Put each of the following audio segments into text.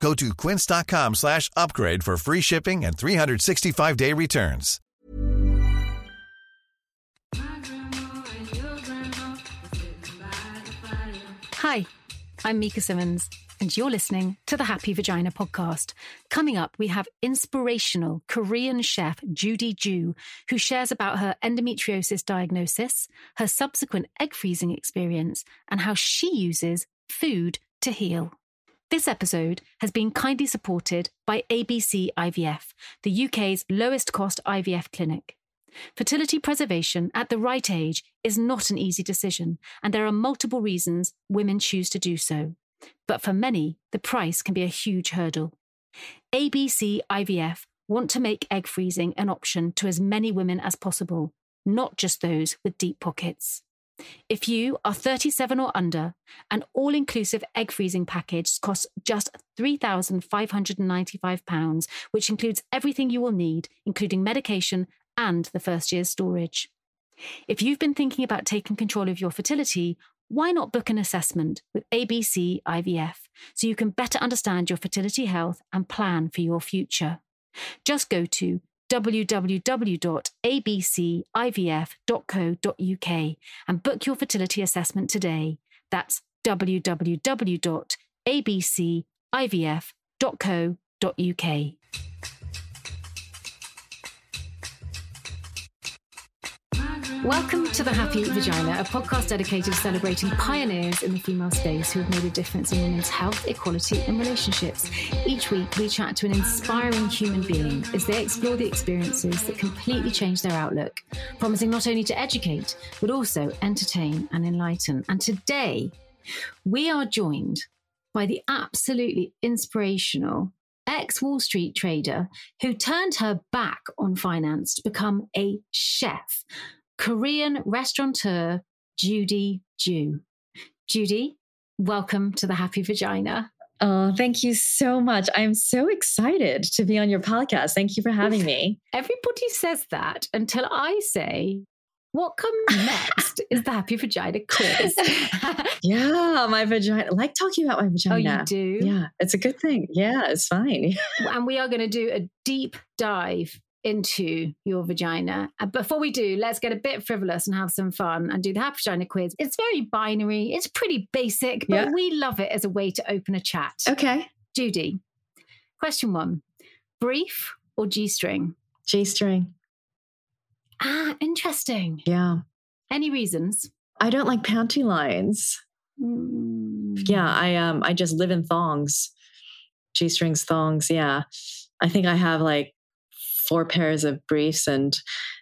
Go to quince.com slash upgrade for free shipping and 365-day returns. Hi, I'm Mika Simmons, and you're listening to the Happy Vagina podcast. Coming up, we have inspirational Korean chef Judy Joo, who shares about her endometriosis diagnosis, her subsequent egg freezing experience, and how she uses food to heal. This episode has been kindly supported by ABC IVF, the UK's lowest cost IVF clinic. Fertility preservation at the right age is not an easy decision, and there are multiple reasons women choose to do so. But for many, the price can be a huge hurdle. ABC IVF want to make egg freezing an option to as many women as possible, not just those with deep pockets. If you are 37 or under, an all inclusive egg freezing package costs just £3,595, which includes everything you will need, including medication and the first year's storage. If you've been thinking about taking control of your fertility, why not book an assessment with ABC IVF so you can better understand your fertility health and plan for your future? Just go to www.abcivf.co.uk and book your fertility assessment today. That's www.abcivf.co.uk. Welcome to The Happy Vagina, a podcast dedicated to celebrating pioneers in the female space who have made a difference in women's health, equality, and relationships. Each week, we chat to an inspiring human being as they explore the experiences that completely change their outlook, promising not only to educate, but also entertain and enlighten. And today, we are joined by the absolutely inspirational ex Wall Street trader who turned her back on finance to become a chef. Korean restaurateur Judy Joo. Judy, welcome to the Happy Vagina. Oh, thank you so much. I'm so excited to be on your podcast. Thank you for having me. Everybody says that until I say, what comes next is the Happy Vagina quiz. yeah, my vagina. I like talking about my vagina. Oh, you do? Yeah, it's a good thing. Yeah, it's fine. and we are going to do a deep dive into your vagina. Uh, before we do, let's get a bit frivolous and have some fun and do the happy vagina quiz. It's very binary, it's pretty basic, but yeah. we love it as a way to open a chat. Okay. Judy, question one brief or G string? G string. Ah, interesting. Yeah. Any reasons? I don't like panty lines. Mm. Yeah, I um I just live in thongs. G strings thongs, yeah. I think I have like four pairs of briefs and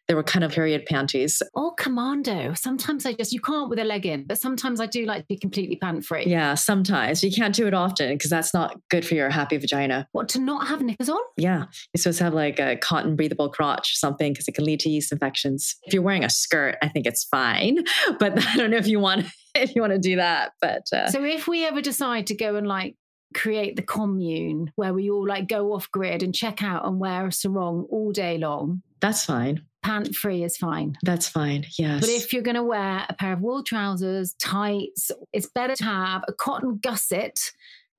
they were kind of period panties. Or commando. Sometimes I just, you can't with a leg in, but sometimes I do like to be completely pant free. Yeah, sometimes. You can't do it often because that's not good for your happy vagina. What, to not have knickers on? Yeah. You're supposed to have like a cotton breathable crotch or something because it can lead to yeast infections. If you're wearing a skirt, I think it's fine. But I don't know if you want if you want to do that. But uh, so if we ever decide to go and like create the commune where we all like go off grid and check out and wear a sarong all day long. That's fine. Pant free is fine. That's fine. Yes. But if you're going to wear a pair of wool trousers, tights, it's better to have a cotton gusset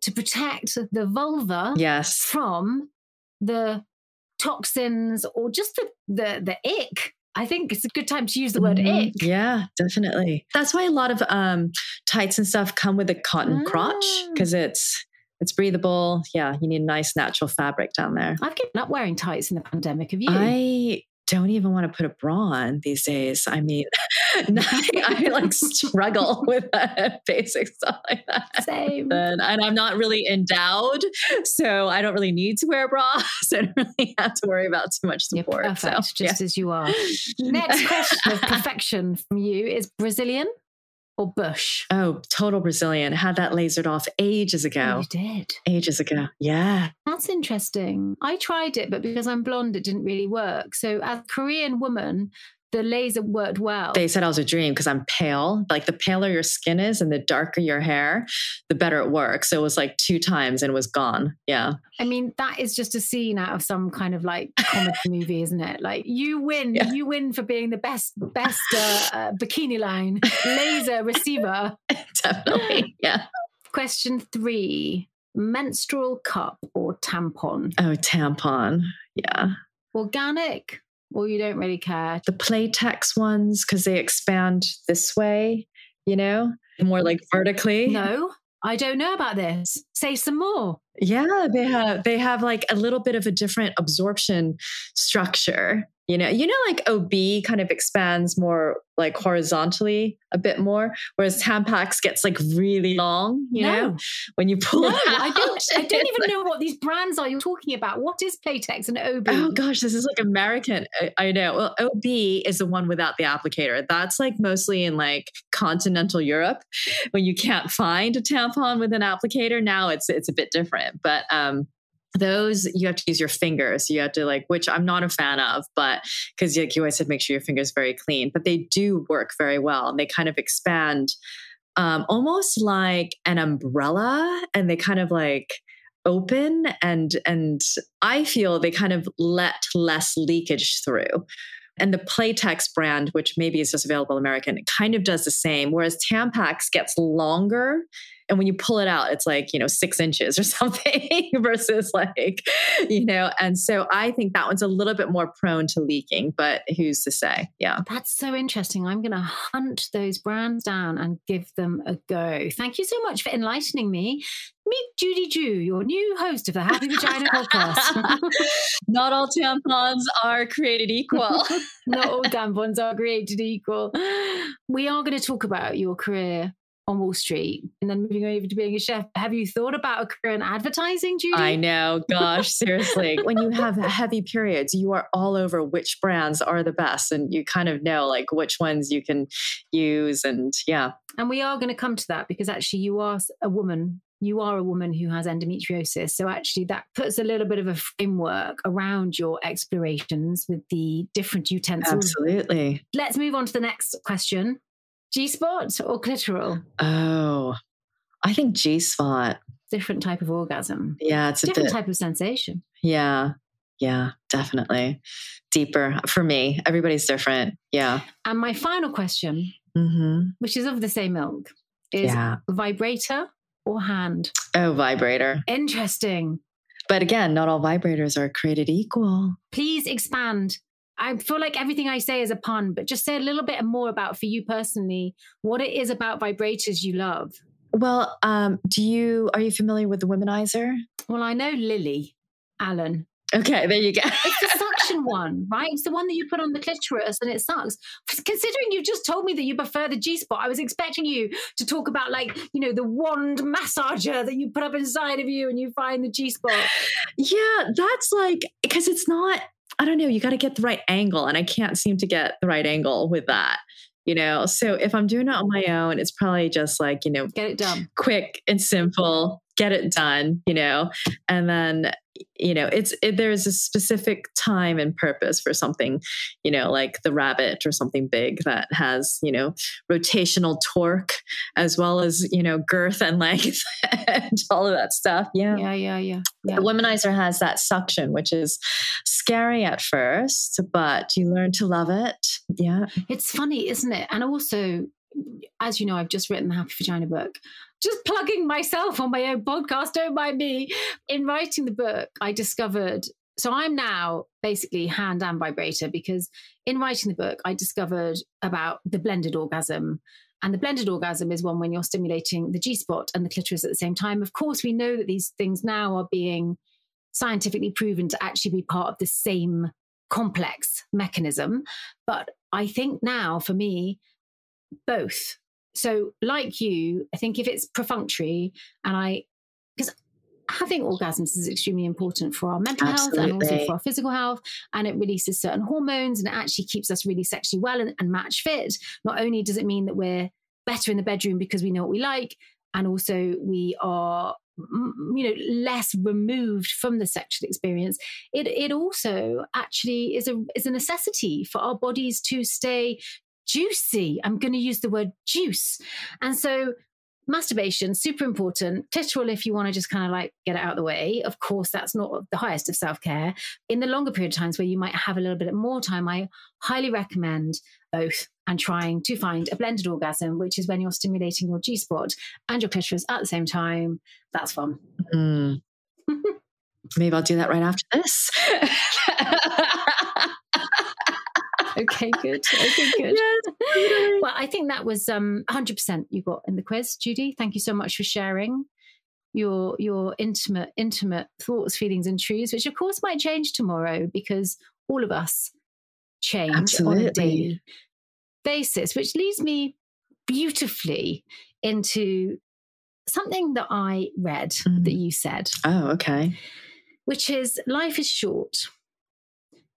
to protect the vulva yes. from the toxins or just the the the ick I think it's a good time to use the word mm, ick. Yeah, definitely. That's why a lot of um, tights and stuff come with a cotton ah. crotch because it's it's breathable. Yeah, you need a nice natural fabric down there. I've given up wearing tights in the pandemic. Have you? I don't even want to put a bra on these days. I mean, I, like struggle with basic stuff like that. Same. And, and, I'm not really endowed, so I don't really need to wear a bra. So I don't really have to worry about too much support. You're perfect, so, just yeah. as you are. Next question of perfection from you is Brazilian or bush? Oh, total Brazilian. Had that lasered off ages Oh, ago. you did. Ages ago. Yeah. That's interesting. I tried it, but because I'm blonde, it didn't really work. So, as a Korean woman, the laser worked well. They said I was a dream because I'm pale. Like the paler your skin is and the darker your hair, the better it works. So it was like two times and it was gone. Yeah. I mean, that is just a scene out of some kind of like comedy movie, isn't it? Like you win, Yeah. you win for being the best, best uh, uh, bikini line laser receiver. Definitely. Yeah. Question three: menstrual cup or tampon, Oh, tampon. Yeah. organic, or you don't really care? The Playtex ones, because they expand this way, you know, more like vertically. No, I don't know about this. Say some more. Yeah, they have they have like a little bit of a different absorption structure. You know, you know, like OB kind of expands more like horizontally a bit more, whereas Tampax gets like really long. You no, know, when you pull no, it out. I don't. I don't even like- know what these brands are you're talking about. What is Playtex and OB? Oh gosh, this is like American. I, I know. Well, OB is the one without the applicator. That's like mostly in like continental Europe when you can't find a tampon with an applicator. Now it's it's a bit different, but um those you have to use your fingers. You have to like, which I'm not a fan of, but because like you always said, make sure your fingers very clean. But they do work very well, and they kind of expand, um, almost like an umbrella, and they kind of like open and and I feel they kind of let less leakage through. And the Playtex brand, which maybe is just available in American, it kind of does the same. Whereas Tampax gets longer. And when you pull it out, it's like, you know, six inches or something versus like, you know, and so I think that one's a little bit more prone to leaking, but who's to say? Yeah. That's so interesting. I'm going to hunt those brands down and give them a go. Thank you so much for enlightening me. Meet Judy Joo, your new host of the Happy Vagina podcast. Not all tampons are created equal. Not all tampons are created equal. We are going to talk about your career on Wall Street and then moving over to being a chef. Have you thought about a career in advertising, Judy? I know. Gosh, seriously. when you have heavy periods, you are all over which brands are the best and you kind of know like which ones you can use. And yeah. And we are going to come to that because actually you are a woman. You are a woman who has endometriosis. So actually that puts a little bit of a framework around your explorations with the different utensils. Absolutely. Let's move on to the next question. G spot or clitoral? Oh, I think G spot. Different type of orgasm. Yeah, it's a Different bit. type of sensation. Yeah. Yeah, definitely. Deeper for me. Everybody's different. Yeah. And my final question, hmm which is of the same ilk, is Yeah. vibrator or hand? Oh, vibrator. Interesting. But again, not all vibrators are created equal. Please expand. I feel like everything I say is a pun, but just say a little bit more about for you personally what it is about vibrators you love. Well, um, do you are you familiar with the womanizer? Well, I know Lily Allen. Okay, there you go. It's the suction one, right? It's the one that you put on the clitoris and it sucks. Considering you've just told me that you prefer the G spot, I was expecting you to talk about like, you know, the wand massager that you put up inside of you and you find the G spot. Yeah, that's like because it's not. I don't know. You got to get the right angle, and I can't seem to get the right angle with that. You know, so if I'm doing it on my own, it's probably just like you know, Get it done. quick and simple, get it done. You know, and then you know, it's it, there's a specific time and purpose for something. You know, like the rabbit or something big that has you know rotational torque as well as you know girth and length and all of that stuff. Yeah. Yeah, yeah, yeah. yeah. The womanizer has that suction, which is scary at first, but you learn to love it. Yeah. It's funny, isn't it? And also, as you know, I've just written the Happy Vagina book. Just plugging myself on my own podcast, don't mind me. In writing the book, I discovered so I'm now basically hand and vibrator because in writing the book, I discovered about the blended orgasm. And the blended orgasm is one when you're stimulating the G spot and the clitoris at the same time. Of course, we know that these things now are being scientifically proven to actually be part of the same complex mechanism. But I think now for me, both. So, like you, I think if it's perfunctory and I, because having orgasms is extremely important for our mental health and also for our physical health. And it releases certain hormones and it actually keeps us really sexually well and, and match fit. Not only does it mean that we're better in the bedroom because we know what we like. And also we are you know less removed from the sexual experience it it also actually is a is a necessity for our bodies to stay juicy. I'm going to use the word juice. And so masturbation super important. Clitoral if you want to just kind of like get it out of the way of course that's not the highest of self-care. In the longer period of times where you might have a little bit more time i highly recommend both and trying to find a blended orgasm which is when you're stimulating your g-spot and your clitoris at the same time. That's fun. Mm. maybe i'll do that right after this okay, good. Okay, good. Yes. well, I think that was um 100% you got in the quiz, Judy. Thank you so much for sharing your your intimate intimate thoughts, feelings, and truths, which of course might change tomorrow because all of us change Absolutely. on a daily basis, which leads me beautifully into something that I read mm. that you said. Oh, okay. Which is life is short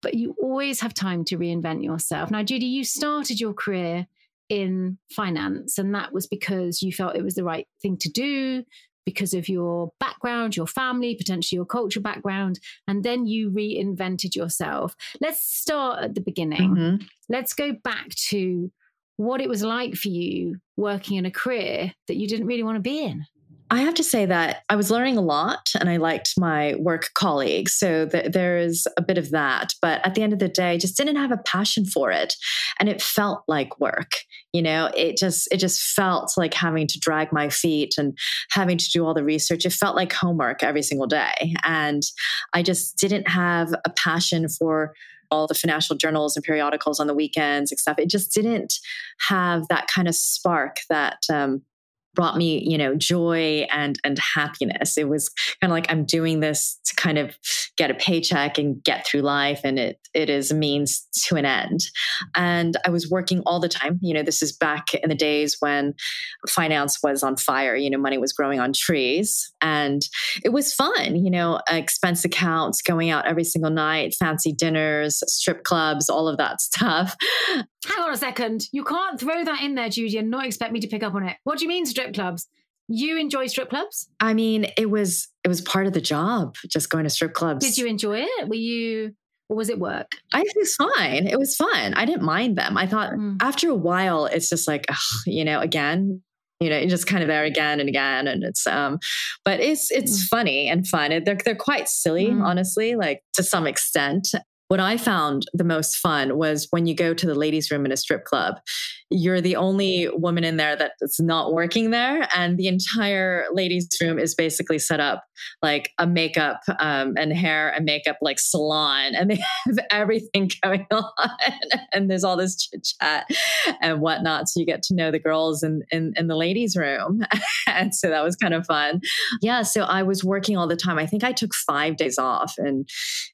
but you always have time to reinvent yourself. Now, Judy, you started your career in finance, and that was because you felt it was the right thing to do because of your background, your family, potentially your cultural background, and then you reinvented yourself. Let's start at the beginning. Mm-hmm. Let's go back to what it was like for you working in a career that you didn't really want to be in. I have to say that I was learning a lot and I liked my work colleagues. So th- there is a bit of that. But at the end of the day, I just didn't have a passion for it. And it felt like work. You know, it just it just felt like having to drag my feet and having to do all the research. It felt like homework every single day. And I just didn't have a passion for all the financial journals and periodicals on the weekends and stuff. It just didn't have that kind of spark that um, brought me you know joy and and happiness. It was kind of like i'm doing this to kind of get a paycheck and get through life and it it is a means to an end. And i was working all the time. You know this is back in the days when finance was on fire you know money was growing on trees and it was fun you know expense accounts going out every single night fancy dinners strip clubs all of that stuff. Hang on a second. You can't throw that in there judy and not expect me to pick up on it. What do you mean strip clubs. You enjoy strip clubs? I mean, it was it was part of the job, just going to strip clubs. Did you enjoy it? Were you or was it work? I it was fine. It was fun. I didn't mind them. I thought mm. after a while, it's just like, ugh, you know, again, you know, you're just kind of there again and again, and it's um, but it's it's mm. funny and fun. They're they're quite silly, mm. honestly, like to some extent. What I found the most fun was when you go to the ladies' room in a strip club you're the only woman in there that's not working there. And the entire ladies' room is basically set up like a makeup um, and hair and makeup like salon. And they have everything going on. and there's all this chit chat and whatnot. So you get to know the girls in, in, in the ladies' room. and so that was kind of fun. Yeah. So I was working all the time. I think I took five days off and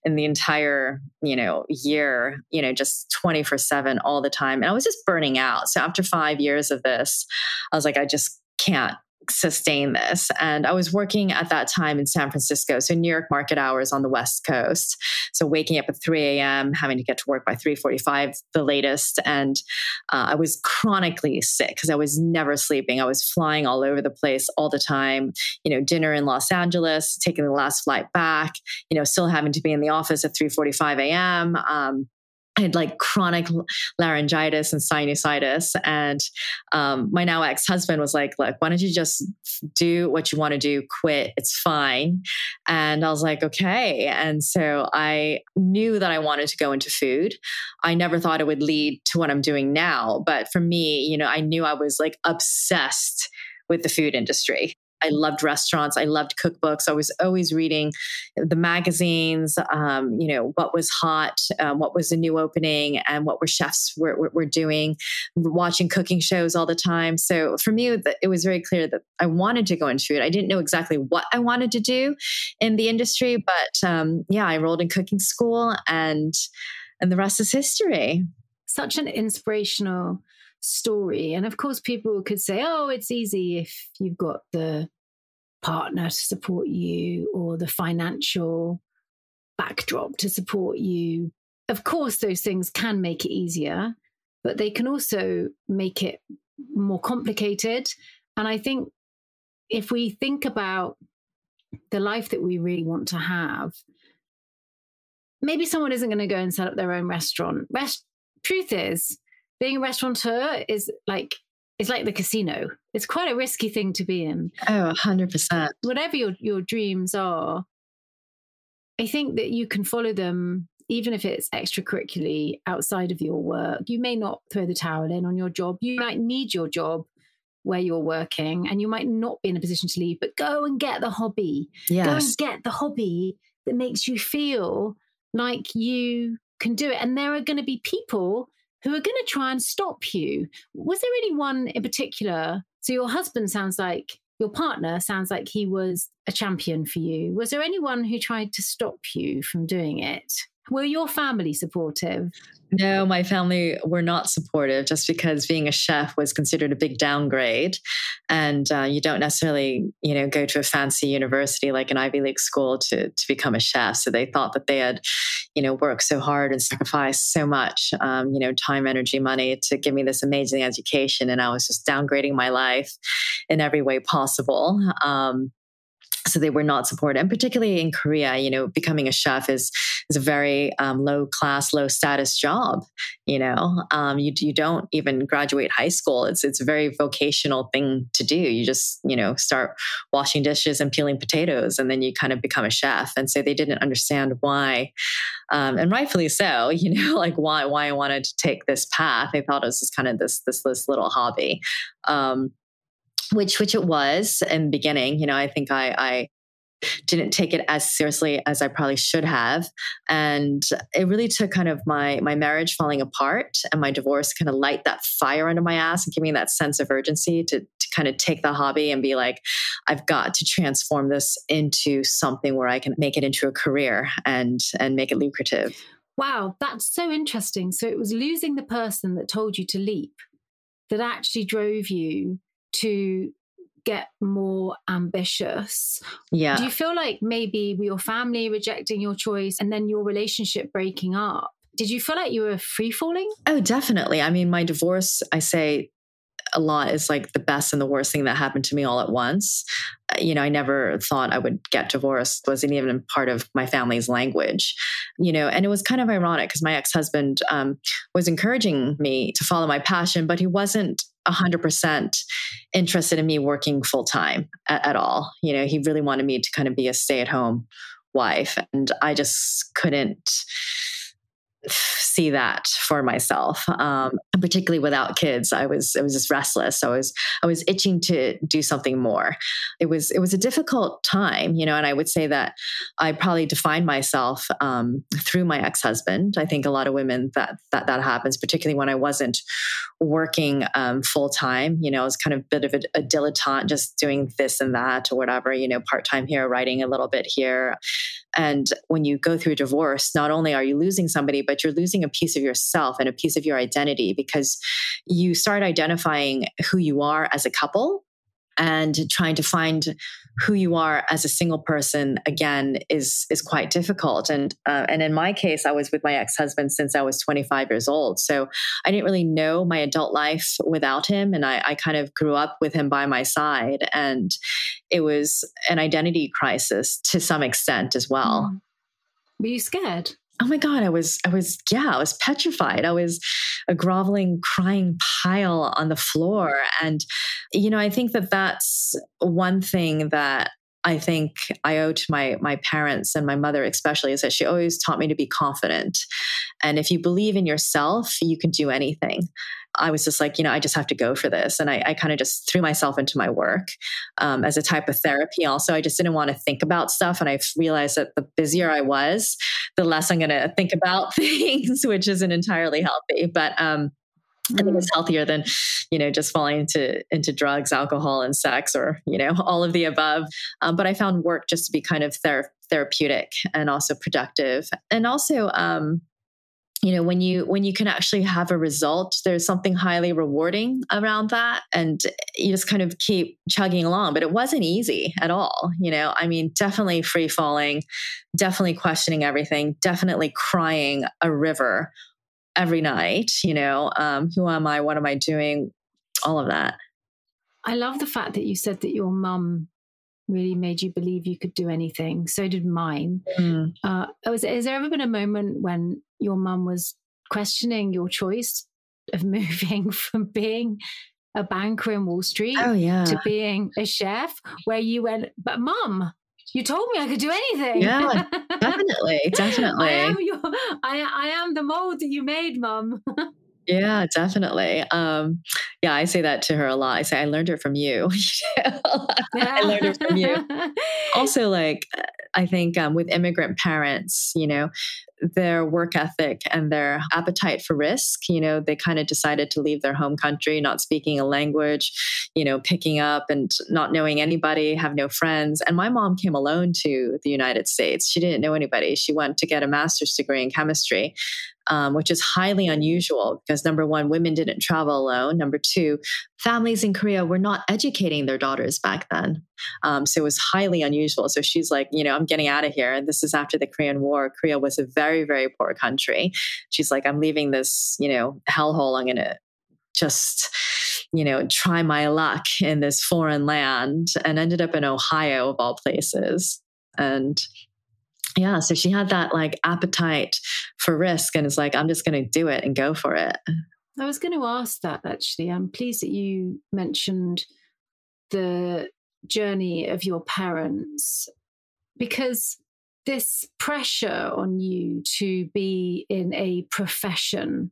in the entire, you know, year, you know, just 24 7 all the time. And I was just burning out out. So after five years of this, I was like, I just can't sustain this. And I was working at that time in San Francisco, so New York market hours on the West Coast. So waking up at 3 a.m., having to get to work by 3:45, the latest, and uh, I was chronically sick because I was never sleeping. I was flying all over the place all the time. You know, dinner in Los Angeles, taking the last flight back. You know, still having to be in the office at 3:45 a.m. Um, I had like chronic laryngitis and sinusitis. And um, my now ex husband was like, Look, why don't you just do what you want to do? Quit. It's fine. And I was like, Okay. And so I knew that I wanted to go into food. I never thought it would lead to what I'm doing now. But for me, you know, I knew I was like obsessed with the food industry. I loved restaurants. I loved cookbooks. I was always reading the magazines, um, you know, what was hot, um, what was a new opening, and what were chefs were, were, were, doing, watching cooking shows all the time. So for me, it was very clear that I wanted to go into food. I didn't know exactly what I wanted to do in the industry, but um, yeah, I enrolled in cooking school and and the rest is history. Such an inspirational story. And of course, people could say, oh, it's easy if you've got the partner to support you or the financial backdrop to support you. Of course, those things can make it easier, but they can also make it more complicated. And I think if we think about the life that we really want to have, maybe someone isn't going to go and set up their own restaurant. Rest- truth is, being a restaurateur is like it's like the casino. It's quite a risky thing to be in. Oh, 100%. Whatever your, your dreams are, I think that you can follow them even if it's extracurricularly outside of your work. You may not throw the towel in on your job. You might need your job where you're working and you might not be in a position to leave, but go and get the hobby. Yes. Go and get the hobby that makes you feel like you can do it. And there are going to be people who are going to try and stop you. Was there anyone in particular? So your husband sounds like your partner sounds like he was a champion for you. Was there anyone who tried to stop you from doing it? Were your family supportive? No, my family were not supportive just because being a chef was considered a big downgrade. And uh, you don't necessarily, you know, go to a fancy university like an Ivy League school to, to become a chef. So they thought that they had, you know, worked so hard and sacrificed so much, um, you know, time, energy, money to give me this amazing education. And I was just downgrading my life in every way possible. Um, so they were not supported. And particularly in korea you know becoming a chef is is a very um, low class low status job you know? Um, you, you don't even graduate high school. It's it's a very vocational thing to do. You just you know start washing dishes and peeling potatoes and then you kind of become a chef. And so they didn't understand why um, and rightfully so you know like why why i wanted to take this path. They thought it was just kind of this this this little hobby. Um, which which it was in the beginning. You know, I think I, I didn't take it as seriously as I probably should have. And it really took kind of my my marriage falling apart and my divorce kind of light that fire under my ass and give me that sense of urgency to, to kind of take the hobby and be like, I've got to transform this into something where I can make it into a career and and make it lucrative. Wow, that's so interesting. So it was losing the person that told you to leap that actually drove you to get more ambitious. Yeah. Do you feel like maybe your family rejecting your choice and then your relationship breaking up? Did you feel like you were free falling? Oh, definitely. I mean, my divorce, I say a lot is like the best and the worst thing that happened to me all at once. Uh, you know, I never thought I would get divorced, wasn't even part of my family's language, you know, and it was kind of ironic because my ex husband um, was encouraging me to follow my passion, but he wasn't 100% interested in me working full time at, at, all. You know, he really wanted me to kind of be a stay at home wife. And I just couldn't see that for myself. Um, particularly without kids i was i was just restless. I was i was itching to do something more. It was it was a difficult time you know and i would say that i probably defined myself um, through my ex-husband. I think a lot of women that that that happens particularly when i wasn't working um, full time you know i was kind of a bit of a, a dilettante just doing this and that or whatever you know part-time here writing a little bit here and when you go through divorce, not only are you losing somebody, but you're losing a piece of yourself and a piece of your identity because you start identifying who you are as a couple and trying to find who you are as a single person again is is quite difficult. And uh, and in my case I was with my ex-husband since I was 25 years old. So I didn't really know my adult life without him and I, I kind of grew up with him by my side. And it was an identity crisis to some extent as well. Mm. were you scared? Oh my god i was i was yeah i was petrified. I was a groveling crying pile on the floor. And you know i think that that's one thing that I think I owe to my my parents and my mother especially is that she always taught me to be confident. And if you believe in yourself, you can do anything. I was just like, you know, I just have to go for this. And I, I kind of just threw myself into my work um, as a type of therapy. Also, I just didn't want to think about stuff. And I realized that the busier I was, the less I'm going to think about things, which isn't entirely healthy. But um, I think it's mm. healthier than, you know, just falling into into drugs, alcohol, and sex, or you know, all of the above. Um, but I found work just to be kind of ther- therapeutic and also productive, and also um, you know when you when you can actually have a result there's something highly rewarding around that and you just kind of keep chugging along but it wasn't easy at all you know i mean definitely free falling definitely questioning everything definitely crying a river every night you know um, who am i what am i doing all of that. I love the fact that you said that your mum really made you believe you could do anything. So did mine. Mm. Uh, was, has there ever been a moment when your mum was questioning your choice of moving from being a banker in Wall Street oh, yeah. to being a chef, where you went, but mum, you told me I could do anything. Yeah, definitely, definitely. I am your, I, I am the mold that you made, mum. Yeah, definitely. Um, yeah, I say that to her a lot. I say, I learned it from you. I learned it from you. also, like, I think um, with immigrant parents, you know, their work ethic and their appetite for risk, you know, they kind of decided to leave their home country, not speaking a language, you know, picking up and not knowing anybody, have no friends. And my mom came alone to the United States. She didn't know anybody. She went to get a master's degree in chemistry um, which is highly unusual because number one, women didn't travel alone. Number two, families in Korea were not educating their daughters back then. Um, so it was highly unusual. So she's like, you know, I'm getting out of here. And this is after the Korean War. Korea was a very, very poor country. She's like, I'm leaving this, you know, hellhole. I'm going to just you know try my luck in this foreign land and ended up in ohio of all places and yeah so she had that like appetite for risk and is like i'm just going to do it and go for it i was going to ask that actually i'm pleased that you mentioned the journey of your parents because this pressure on you to be in a profession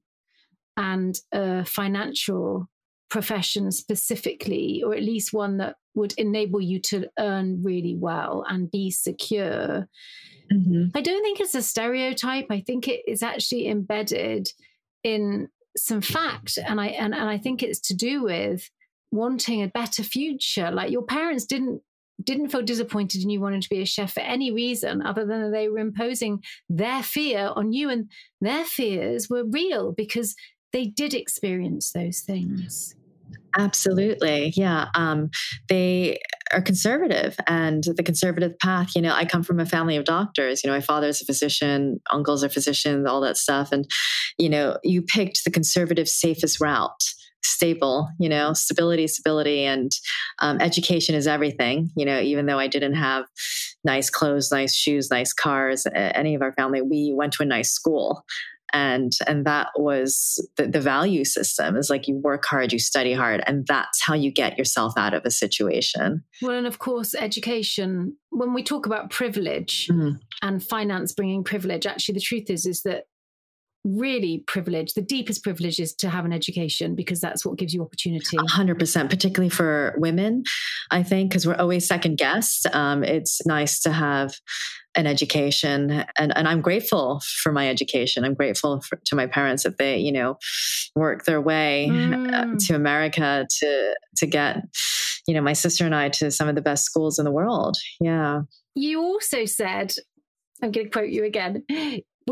and a financial profession specifically, or at least one that would enable you to earn really well and be secure, Mm-hmm. I don't think it's a stereotype. I think it is actually embedded in some fact. And I and, and I think it's to do with wanting a better future. Like your parents didn't didn't feel disappointed in you wanting to be a chef for any reason other than they were imposing their fear on you and their fears were real because they did experience those things Absolutely. Yeah. Um, they are conservative and the conservative path, you know, I come from a family of doctors. You know, my father's a physician, uncles are physicians, all that stuff. And, you know, you picked the conservative safest route stable you know stability stability and um, education is everything you know even though i didn't have nice clothes nice shoes nice cars any of our family we went to a nice school and and that was the, the value system is like you work hard you study hard and that's how you get yourself out of a situation well and of course education when we talk about privilege mm-hmm. and finance bringing privilege actually the truth is is that really privilege the deepest privilege is to have an education because that's what gives you opportunity. 100% particularly for women i think because we're always second guessed. Um, it's nice to have an education and, and i'm grateful for my education. I'm grateful for, to my parents that they you know work their way uh, mm. to america to to get you know my sister and i to some of the best schools in the world. Yeah. You also said i'm going to quote you again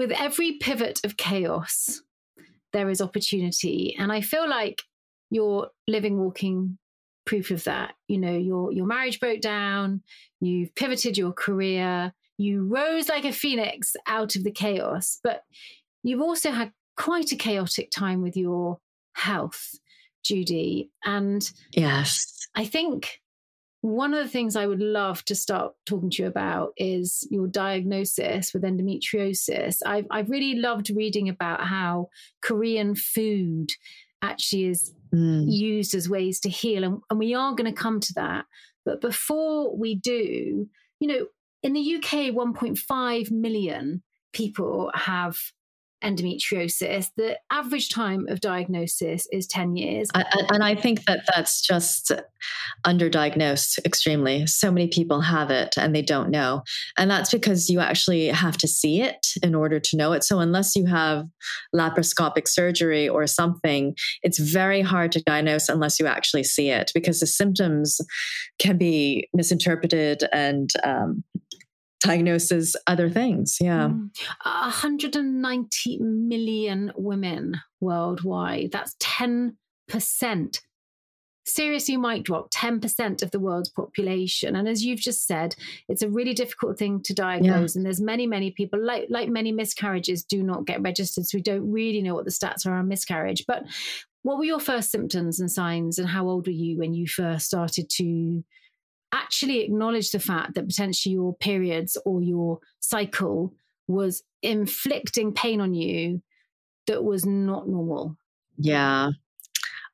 with every pivot of chaos, there is opportunity. And I feel like you're living, walking proof of that. You know, your your marriage broke down, you've pivoted your career, you rose like a phoenix out of the chaos, but you've also had quite a chaotic time with your health, Judy. And yes, I think one of the things I would love to start talking to you about is your diagnosis with endometriosis. I've, I've really loved reading about how Korean food actually is mm. used as ways to heal. And, and we are going to come to that. But before we do, you know, in the UK, 1.5 million people have endometriosis, the average time of diagnosis is 10 years. and I think that that's just underdiagnosed extremely. So many people have it and they don't know. And that's because you actually have to see it in order to know it. So unless you have laparoscopic surgery or something, it's very hard to diagnose unless you actually see it because the symptoms can be misinterpreted and um, diagnoses other things. Yeah. Mm. 190 million women worldwide. That's 10%. Seriously, might drop 10% of the world's population. And as you've just said, it's a really difficult thing to diagnose. Yeah. And there's many, many people, like, like many miscarriages, do not get registered. So we don't really know what the stats are on miscarriage. But what were your first symptoms and signs, and how old were you when you first started to actually acknowledge the fact that potentially your periods or your cycle was inflicting pain on you that was not normal? Yeah.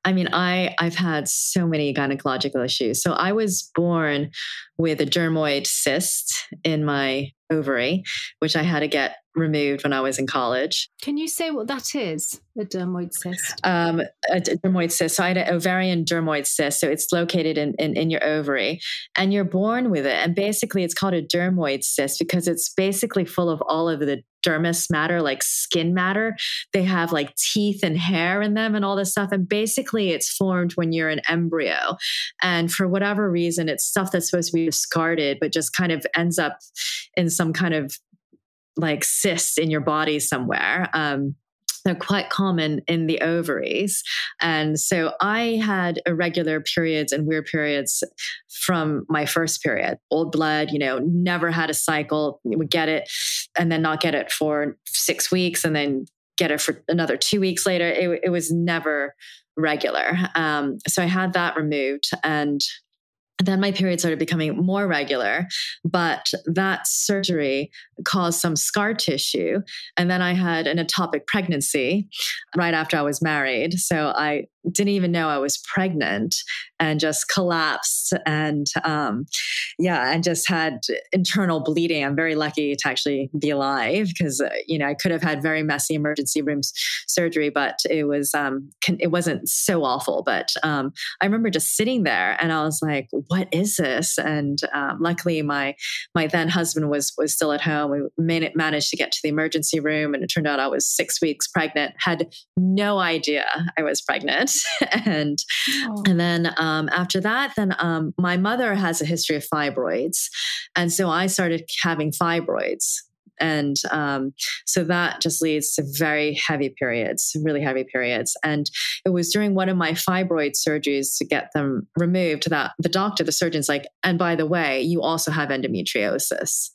I mean, I I've had so many gynecological issues. So I was born with a dermoid cyst in my ovary, which I had to get removed when I was in college. Can you say what that is? A dermoid cyst. Um, a, dermoid cyst. So I had an ovarian dermoid cyst. So it's located in, in, in your ovary, and you're born with it. And basically, it's called a dermoid cyst because it's basically full of all of the dermis matter, like skin matter. They have like teeth and hair in them and all this stuff. And basically, it's formed when you're an embryo. And for whatever reason, it's stuff that's supposed to be discarded, but just kind of ends up in some kind of like cyst in your body somewhere. Um, they're quite common in the ovaries. And so I had irregular periods and weird periods from my first period. Old blood, you know, never had a cycle, would get it and then not get it for six weeks and then get it for another two weeks later. It, it was never regular. Um, so I had that removed and then my period started becoming more regular, but that surgery caused some scar tissue. And then I had an ectopic pregnancy right after I was married. So I didn't even know I was pregnant and just collapsed and um, yeah, and just had internal bleeding. I'm very lucky to actually be alive because uh, you know I could have had very messy emergency room surgery, but it was um, it wasn't so awful. But um, I remember just sitting there and I was like, "What is this?" And um, luckily, my my then husband was was still at home. We managed to get to the emergency room, and it turned out I was six weeks pregnant. Had no idea I was pregnant. and oh. and then um, after that, then um, my mother has a history of fibroids, and so I started having fibroids. And um, so that just leads to very heavy periods, really heavy periods. And it was during one of my fibroid surgeries to get them removed that the doctor, the surgeon's like, and by the way, you also have endometriosis.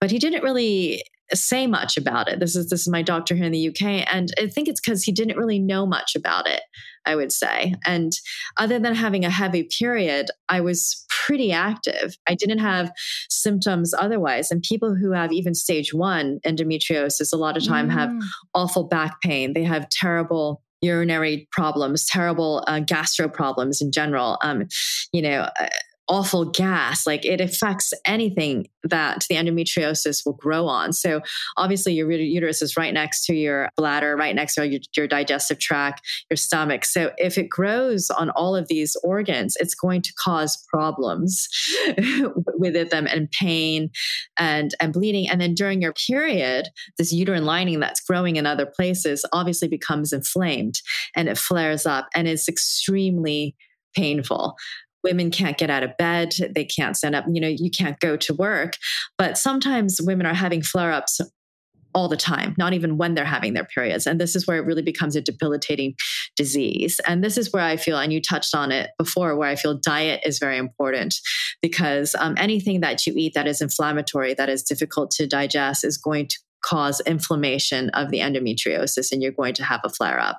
But he didn't really say much about it. This is this is my doctor here in the UK, and I think it's because he didn't really know much about it. I would say, and other than having a heavy period, I was pretty active. I didn't have symptoms otherwise. And people who have even stage one endometriosis, a lot of time mm. have awful back pain. They have terrible urinary problems, terrible uh, gastro problems in general. Um, you know, uh, awful gas. Like it affects anything that the endometriosis will grow on. So obviously your uterus is right next to your bladder, right next to your, your digestive tract, your stomach. So if it grows on all of these organs, it's going to cause problems with them and pain and, and bleeding. And then during your period, this uterine lining that's growing in other places obviously becomes inflamed and it flares up and it's extremely painful women can't get out of bed they can't stand up you know you can't go to work but sometimes women are having flare ups all the time, not even when they're having their periods. And this is where it really becomes a debilitating disease. And this is where I feel, and you touched on it before, where I feel diet is very important because um, anything that you eat that is inflammatory, that is difficult to digest, is going to cause inflammation of the endometriosis, and you're going to have a flare up.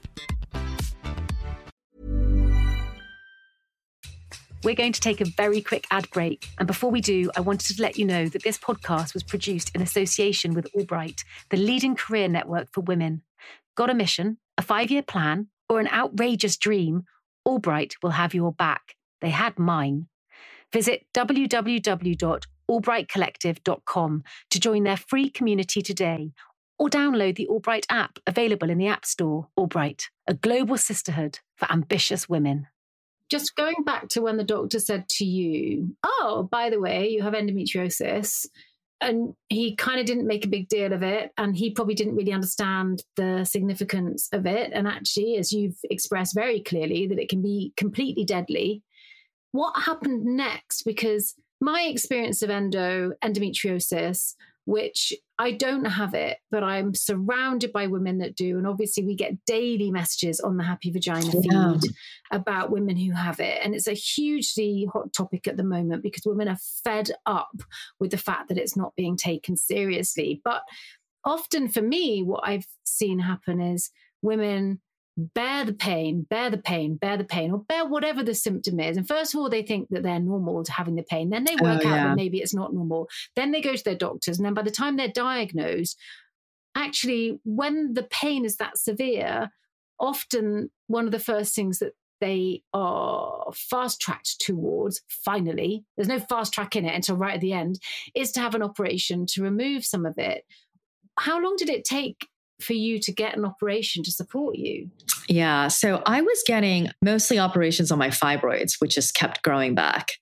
We're going to take a very quick ad break. And before we do, I wanted to let you know that this podcast was produced in association with AllBright, the leading career network for women. Got a mission, a five year plan, or an outrageous dream? AllBright will have your back. They had mine. Visit www.allbrightcollective.com to join their free community today or download the AllBright app available in the App Store. AllBright, a global sisterhood for ambitious women. Just going back to when the doctor said to you, Oh, by the way, you have endometriosis. And he kind of didn't make a big deal of it. And he probably didn't really understand the significance of it. And actually, as you've expressed very clearly, that it can be completely deadly. What happened next? Because my experience of endo endometriosis which I don't have it, but I'm surrounded by women that do. And obviously, we get daily messages on the Happy Vagina yeah. feed about women who have it. And it's a hugely hot topic at the moment because women are fed up with the fact that it's not being taken seriously. But often for me, what I've seen happen is women bear the pain, bear the pain, bear the pain, or bear whatever the symptom is. And first of all, they think that they're normal to having the pain. Then they oh, work oh, yeah. out that maybe it's not normal. Then they go to their doctors. And then by the time they're diagnosed, actually, when the pain is that severe, often one of the first things that they are fast tracked towards, finally, there's no fast track in it until right at the end, is to have an operation to remove some of it. How long did it take for you to get an operation to support you? Yeah. So I was getting mostly operations on my fibroids, which just kept growing back.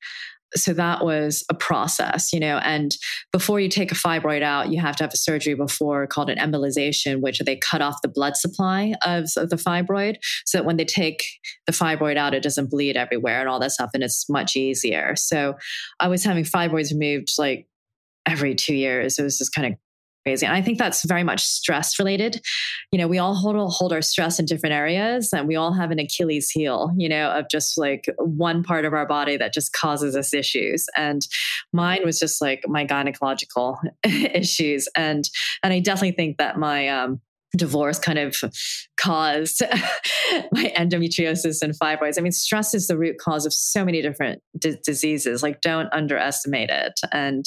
So that was a process, you know. And before you take a fibroid out, you have to have a surgery before called an embolization, which they cut off the blood supply of, of the fibroid so that when they take the fibroid out, it doesn't bleed everywhere and all that stuff. And it's much easier. So I was having fibroids removed like every two years. It was just kind of crazy. And I think that's very much stress related. You know, we all hold, hold our stress in different areas and we all have an Achilles heel, you know, of just like one part of our body that just causes us issues. And mine was just like my gynecological issues. And, and I definitely think that my, um, divorce kind of caused my endometriosis and fibroids. I mean, stress is the root cause of so many different d- diseases. Like, don't underestimate it. And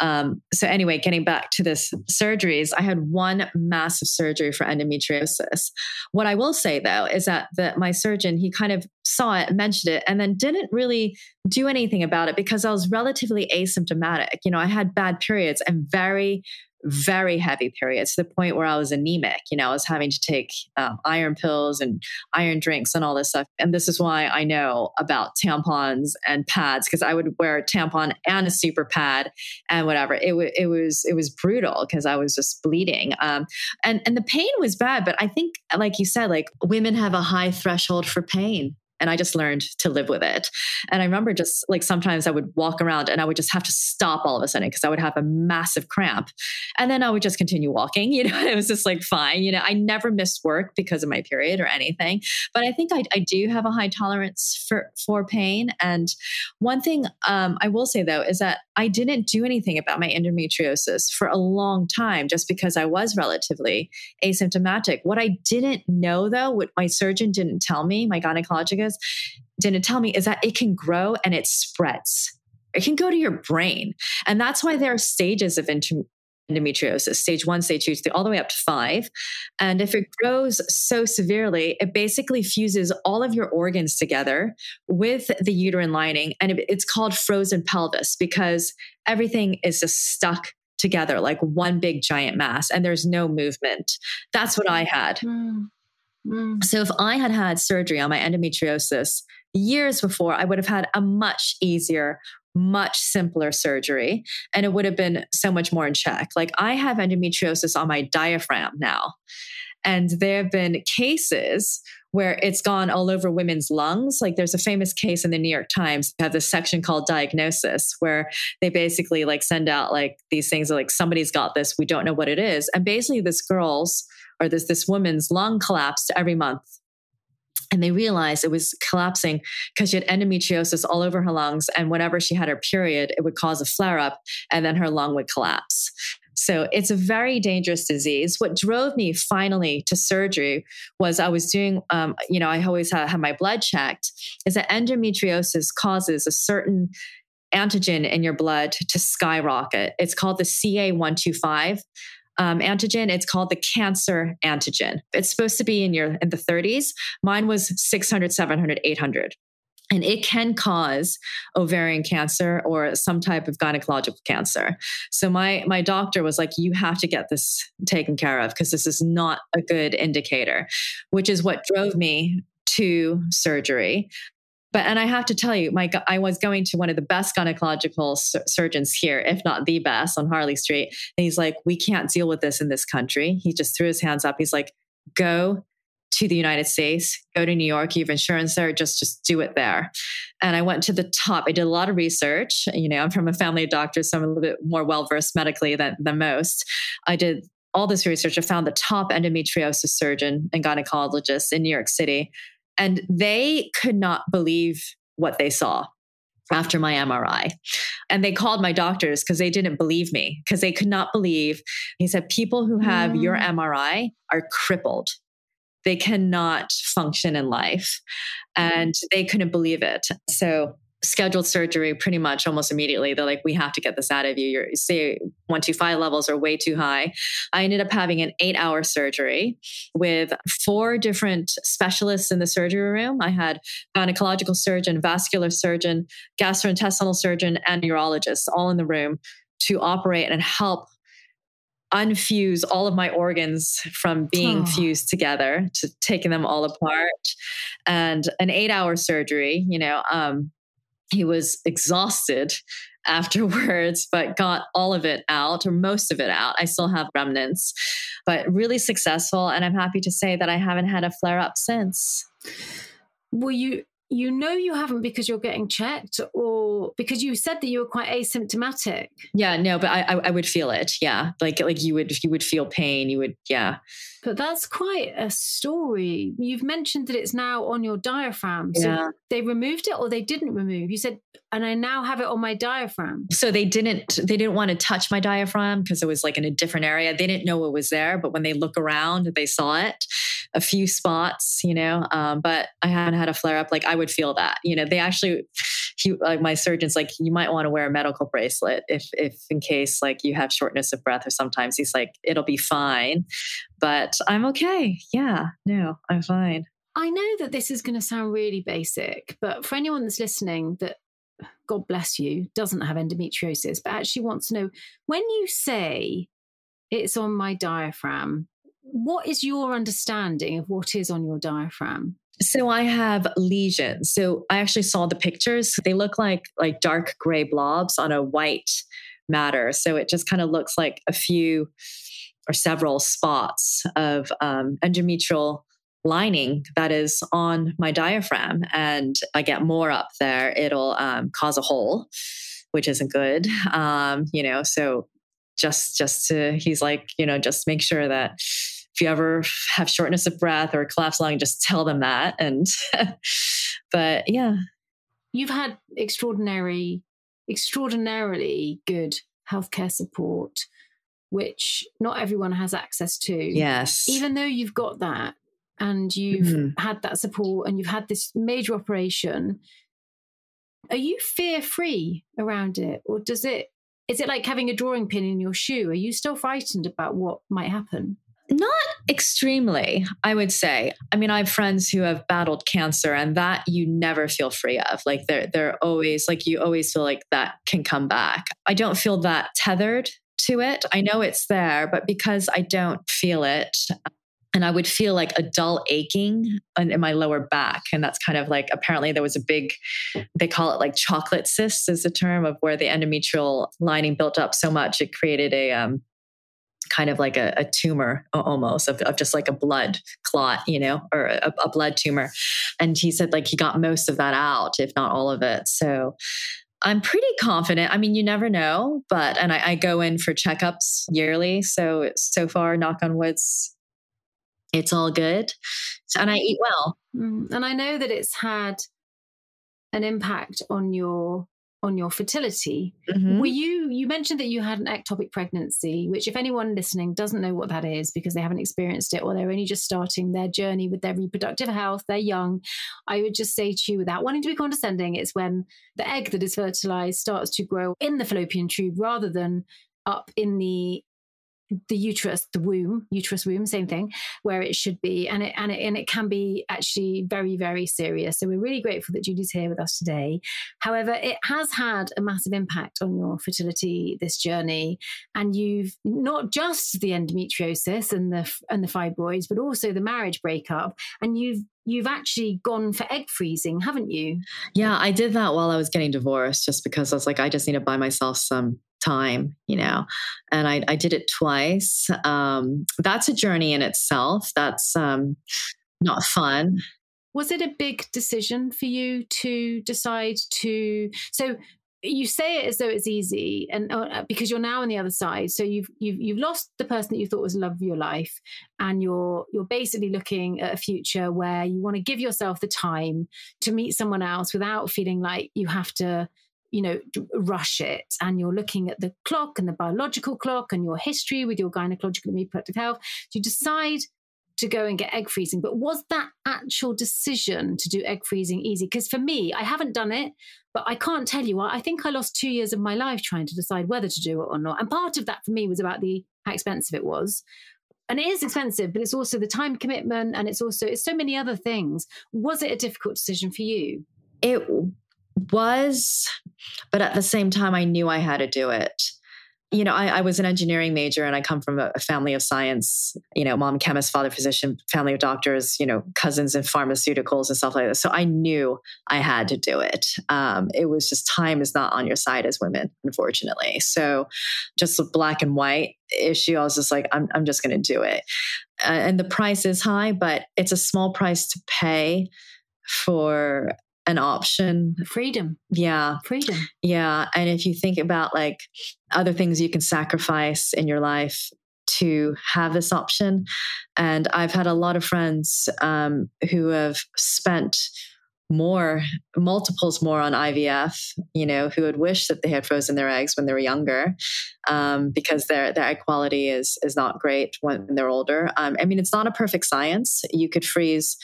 um, so, anyway, getting back to this surgeries, I had one massive surgery for endometriosis. What I will say though is that the, my surgeon he kind of saw it, mentioned it, and then didn't really do anything about it because I was relatively asymptomatic. You know, I had bad periods and very very heavy periods to the point where I was anemic. You know, I was having to take um, iron pills and iron drinks and all this stuff. And this is why I know about tampons and pads because I would wear a tampon and a super pad and whatever. It, w- it was it was brutal because I was just bleeding. Um, and and the pain was bad, but I think, like you said, like women have a high threshold for pain and I just learned to live with it. And I remember just like sometimes I would walk around and I would just have to stop all of a sudden because I would have a massive cramp. And then I would just continue walking. You know, it was just like fine. You know, I never missed work because of my period or anything. But I think I, I do have a high tolerance for for pain. And one thing um, I will say though is that I didn't do anything about my endometriosis for a long time just because I was relatively asymptomatic. What I didn't know though, what my surgeon didn't tell me, my gynecologist didn't tell me is that it can grow and it spreads. It can go to your brain. And that's why there are stages of endometriosis stage one, stage two, all the way up to five. And if it grows so severely, it basically fuses all of your organs together with the uterine lining. And it's called frozen pelvis because everything is just stuck together like one big giant mass and there's no movement. That's what I had. Mm. Mm. So if I had had surgery on my endometriosis years before, I would have had a much easier, much simpler surgery and it would have been so much more in check. Like I have endometriosis on my diaphragm now. And there have been cases where it's gone all over women's lungs. Like there's a famous case in the New York Times, have this section called diagnosis where they basically like send out like these things like somebody's got this, we don't know what it is. And basically this girl's or this this woman's lung collapsed every month and they realized it was collapsing because she had endometriosis all over her lungs and whenever she had her period it would cause a flare up and then her lung would collapse so it's a very dangerous disease. What drove me finally to surgery was I was doing, um, you know, I always had, have my blood checked, is that endometriosis causes a certain antigen in your blood to skyrocket. It's called the CA125 um, antigen. It's called the cancer antigen. It's supposed to be in your in the 30s. Mine was 600, 700, 800 and it can cause ovarian cancer or some type of gynecological cancer so my my doctor was like you have to get this taken care of because this is not a good indicator which is what drove me to surgery but and I have to tell you, my I was going to one of the best gynecological sur- surgeons here, if not the best, on Harley Street. And he's like, "We can't deal with this in this country." He just threw his hands up. He's like, "Go to the United States, go to New York, you have insurance there, just just do it there. And I went to the top. I did a lot of research. You know, I'm from a family of doctors, so I'm a little bit more well versed medically than, than most. I did all this research. I found the top endometriosis surgeon and gynecologist in New York City. And they could not believe what they saw after my MRI. And they called my doctors because they didn't believe me, because they could not believe. He said, People who have mm. your MRI are crippled they cannot function in life. And they couldn't believe it. So scheduled surgery pretty much almost immediately. They're like, we have to get this out of you. Your say one, two, five levels are way too high. I ended up having an eight hour surgery with four different specialists in the surgery room. I had gynecological surgeon, vascular surgeon, gastrointestinal surgeon, and neurologist all in the room to operate and help unfuse all of my organs from being oh. fused together to taking them all apart and an eight hour surgery you know um, he was exhausted afterwards but got all of it out or most of it out. I still have remnants but really successful and i'm happy to say that i haven't had a flare up since. Were you you know you haven't because you're getting checked or because you said that you were quite asymptomatic. Yeah no but i i, would feel it. Yeah. Like like you would you would feel pain. You would yeah. But that's quite a story. You've mentioned that it's now on your diaphragm. So yeah. they removed it or they didn't remove? You said and i now have it on my diaphragm. So they didn't they didn't want to touch my diaphragm because it was like in a different area. They didn't know it was there but when they look around they saw it a few spots you know um, but i haven't had a flare up like i would feel that. You know, they actually, he, like my surgeon's like, you might want to wear a medical bracelet if, if in case like you have shortness of breath or sometimes he's like, it'll be fine, but I'm okay. Yeah, no, I'm fine. I know that this is going to sound really basic, but for anyone that's listening that God bless you, doesn't have endometriosis, but actually wants to know when you say it's on my diaphragm, what is your understanding of what is on your diaphragm? So I have lesions. So I actually saw the pictures. They look like like dark gray blobs on a white matter. So it just kind of looks like a few or several spots of um, endometrial lining that is on my diaphragm. And I get more up there, it'll um, cause a hole, which isn't good. Um, you know, so just just to he's like, you know, just make sure that if you ever have shortness of breath or collapse lung, just tell them that. And, but yeah. You've had extraordinary, extraordinarily good healthcare support, which not everyone has access to. Yes. Even though you've got that and you've mm-hmm. had that support and you've had this major operation, are you fear free around it? Or does it, is it like having a drawing pin in your shoe? Are you still frightened about what might happen? Not extremely, I would say. I mean, I have friends who have battled cancer and that you never feel free of. Like they're they're always like you always feel like that can come back. I don't feel that tethered to it. I know it's there, but because I don't feel it, and I would feel like a dull aching in, my lower back. And that's kind of like apparently there was a big, they call it like chocolate cysts is the term of where the endometrial lining built up so much it created a um, kind of like a, a tumor almost of, of, just like a blood clot, you know, or a, a blood tumor. And he said like he got most of that out, if not all of it. So I'm pretty confident. I mean, you never know, but and I, I, go in for checkups yearly. So so far, knock on woods, it's all good, and I eat well. Mm, and I know that it's had an impact on your on your fertility. Mm-hmm. Were you you mentioned that you had an ectopic pregnancy, which if anyone listening doesn't know what that is because they haven't experienced it or they're only just starting their journey with their reproductive health, they're young, I would just say to you without wanting to be condescending, it's when the egg that is fertilized starts to grow in the fallopian tube rather than up in the the uterus, the womb, uterus womb, same thing, where it should be, and it and it and it can be actually very very serious. So we're really grateful that Judy's here with us today. However, it has had a massive impact on your fertility this journey, and you've not just the endometriosis and the and the fibroids, but also the marriage breakup, and you've you've actually gone for egg freezing, haven't you? Yeah, I did that while I was getting divorced, just because I was like, I just need to buy myself some time, you know, and I, I did it twice. Um, that's a journey in itself. That's um, not fun. Was it a big decision for you to decide to? So you say it as though it's easy and uh, because you're now on the other side so you've you've you've lost the person that you thought was love of your life and you're you're basically looking at a future where you want to give yourself the time to meet someone else without feeling like you have to you know, rush it. And you're looking at the clock and the biological clock and your history with your gynecological and reproductive health. You decide to go and get egg freezing. But was that actual decision to do egg freezing easy? Because for me, I haven't done it, but I can't tell you. I think I lost two years of my life trying to decide whether to do it or not. And part of that for me was about the how expensive it was. And it is expensive, but it's also the time commitment and it's also it's so many other things. Was it a difficult decision for you? It was, but at the same time, I knew I had to do it. You know, I, I was an engineering major and I come from a, family of science, you know, mom chemist, father physician, family of doctors, you know, cousins in pharmaceuticals and stuff like that. So I knew I had to do it. Um, it was just time is not on your side as women, unfortunately. So just a black and white issue, I was just like, I'm, I'm just going to do it. Uh, and the price is high, but it's a small price to pay for an option. Freedom. Yeah. Freedom. Yeah. And if you think about like other things you can sacrifice in your life to have this option, and I've had a lot of friends um, who have spent more multiples more on IVF, you know, who would wish that they had frozen their eggs when they were younger, um, because their their egg quality is is not great when they're older. Um, I mean, it's not a perfect science. You could freeze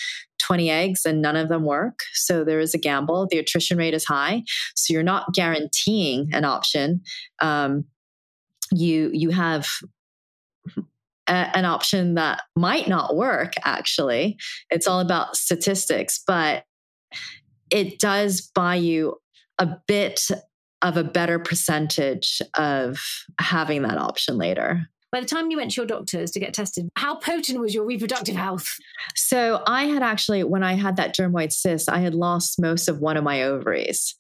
20 eggs and none of them work. So there is a gamble. The attrition rate is high. So you're not guaranteeing an option. Um, you you have a, an option that might not work actually it's all about statistics but it does buy you a bit of a better percentage of having that option later. By the time you went to your doctors to get tested, how potent was your reproductive health? So I had actually, when I had that dermoid cyst, I had lost most of one of my ovaries.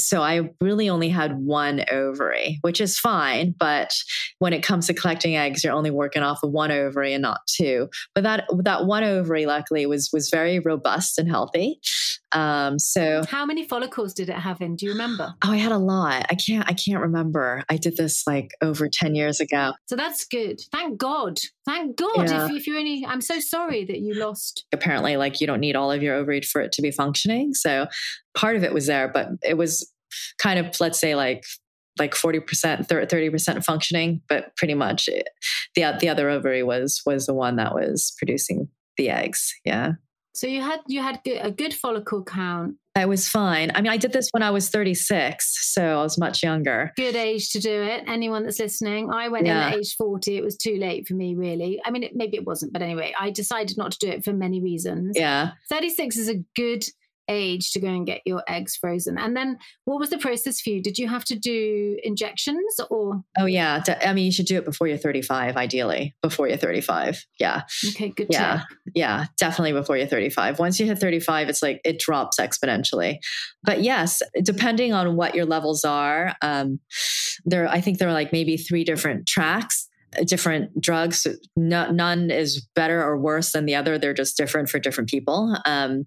So I really only had one ovary, which is fine. But when it comes to collecting eggs, you're only working off of one ovary and not two. But that that one ovary, luckily, was was very robust and healthy. Um, so how many follicles did it have in? Do you remember? Oh, I had a lot. I can't. I can't remember. I did this like over ten years ago. So that's good. Thank God. Thank God. Yeah. If, if you only, I'm so sorry that you lost. Apparently, like you don't need all of your ovaries for it to be functioning. So part of it was there, but it was kind of let's say like like 40% 30% functioning but pretty much it, the the other ovary was was the one that was producing the eggs yeah so you had you had a good follicle count. I was fine. I mean, I did this when I was 36, so I was much younger. Good age to do it. Anyone that's listening, I went yeah. in at age 40. It was too late for me, really. I mean, it, maybe it wasn't, but anyway, I decided not to do it for many reasons. Yeah. 36 is a good age to go and get your eggs frozen. And then what was the process for you? Did you have to do injections or? Oh, yeah. I mean, you should do it before you're 35, ideally, before you're 35. Yeah. Okay, good. Yeah. Check. Yeah, definitely before you're 35. Once you hit 35, it's like it drops exponentially. But yes, depending on what your levels are, um, there, I think there are like maybe three different tracks different drugs. No, none is better or worse than the other. They're just different for different people. Um,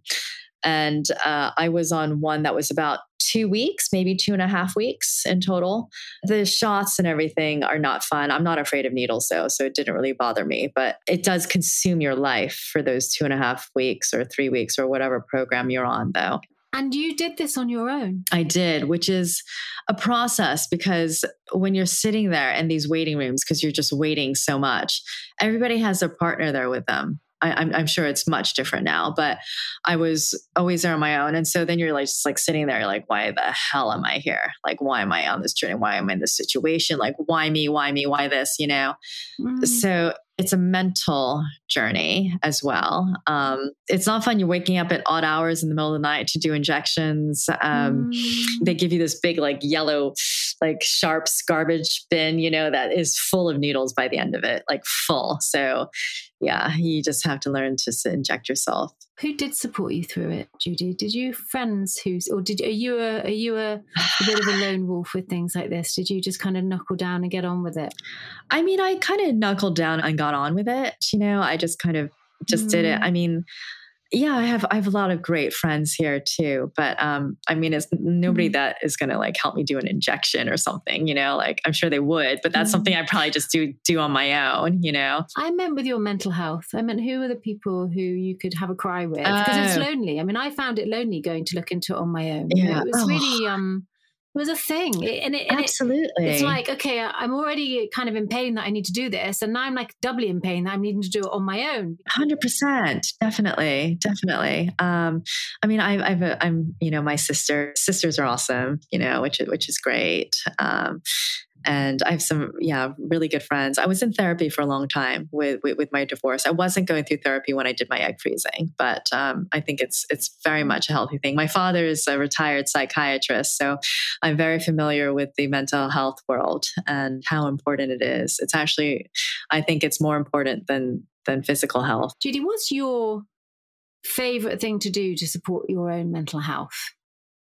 and uh, I was on one that was about two weeks, maybe two and a half weeks in total. The shots and everything are not fun. I'm not afraid of needles though, so it didn't really bother me, but it does consume your life for those two and a half weeks or three weeks or whatever program you're on though. And you did this on your own? I did, which is a process because when you're sitting there in these waiting rooms, because you're just waiting so much, everybody has their partner there with them. I, am I'm, I'm sure it's much different now, but I was always there on my own. And so then you're like, just like sitting there, like, why the hell am I here? Like, why am I on this journey? Why am I in this situation? Like, why me? Why me? Why this? You know? Mm. So it's a mental journey as well. Um, it's not fun. You're waking up at odd hours in the middle of the night to do injections. Um, mm. They give you this big, like yellow, like sharps garbage bin, you know, that is full of needles by the end of it, like full. So, yeah, you just have to learn to inject yourself. Who did support you through it, Judy? Did you friends who's, or did are you a are you a, a bit of a lone wolf with things like this? Did you just kind of knuckle down and get on with it? I mean, I kind of knuckled down and got on with it. You know, I just kind of just mm. did it. Mm. I mean, yeah, I have I have a lot of great friends here too, but um, I mean, it's nobody mm-hmm. that is going to like help me do an injection or something, you know. Like I'm sure they would, but that's mm-hmm. something I probably just do do on my own, you know. I meant with your mental health. I meant who are the people who you could have a cry with because it's oh. lonely. I mean, I found it lonely going to look into it on my own. Yeah, you know, it was oh. really um it was a thing. It, and it, and Absolutely. It, it's like, okay, I'm already kind of in pain that I need to do this. And now I'm like doubly in pain that I'm needing to do it on my own. 100%. Definitely. Definitely. Um, I mean, I, I've, a, I'm, you know, my sister, sisters are awesome, you know, which, which is great. Um, and I have some, yeah, really good friends. I was in therapy for a long time with, with, with my divorce. I wasn't going through therapy when I did my egg freezing, but um, I think it's it's very much a healthy thing. My father is a retired psychiatrist, so I'm very familiar with the mental health world and how important it is. It's actually, I think it's more important than than physical health. Judy, what's your favorite thing to do to support your own mental health?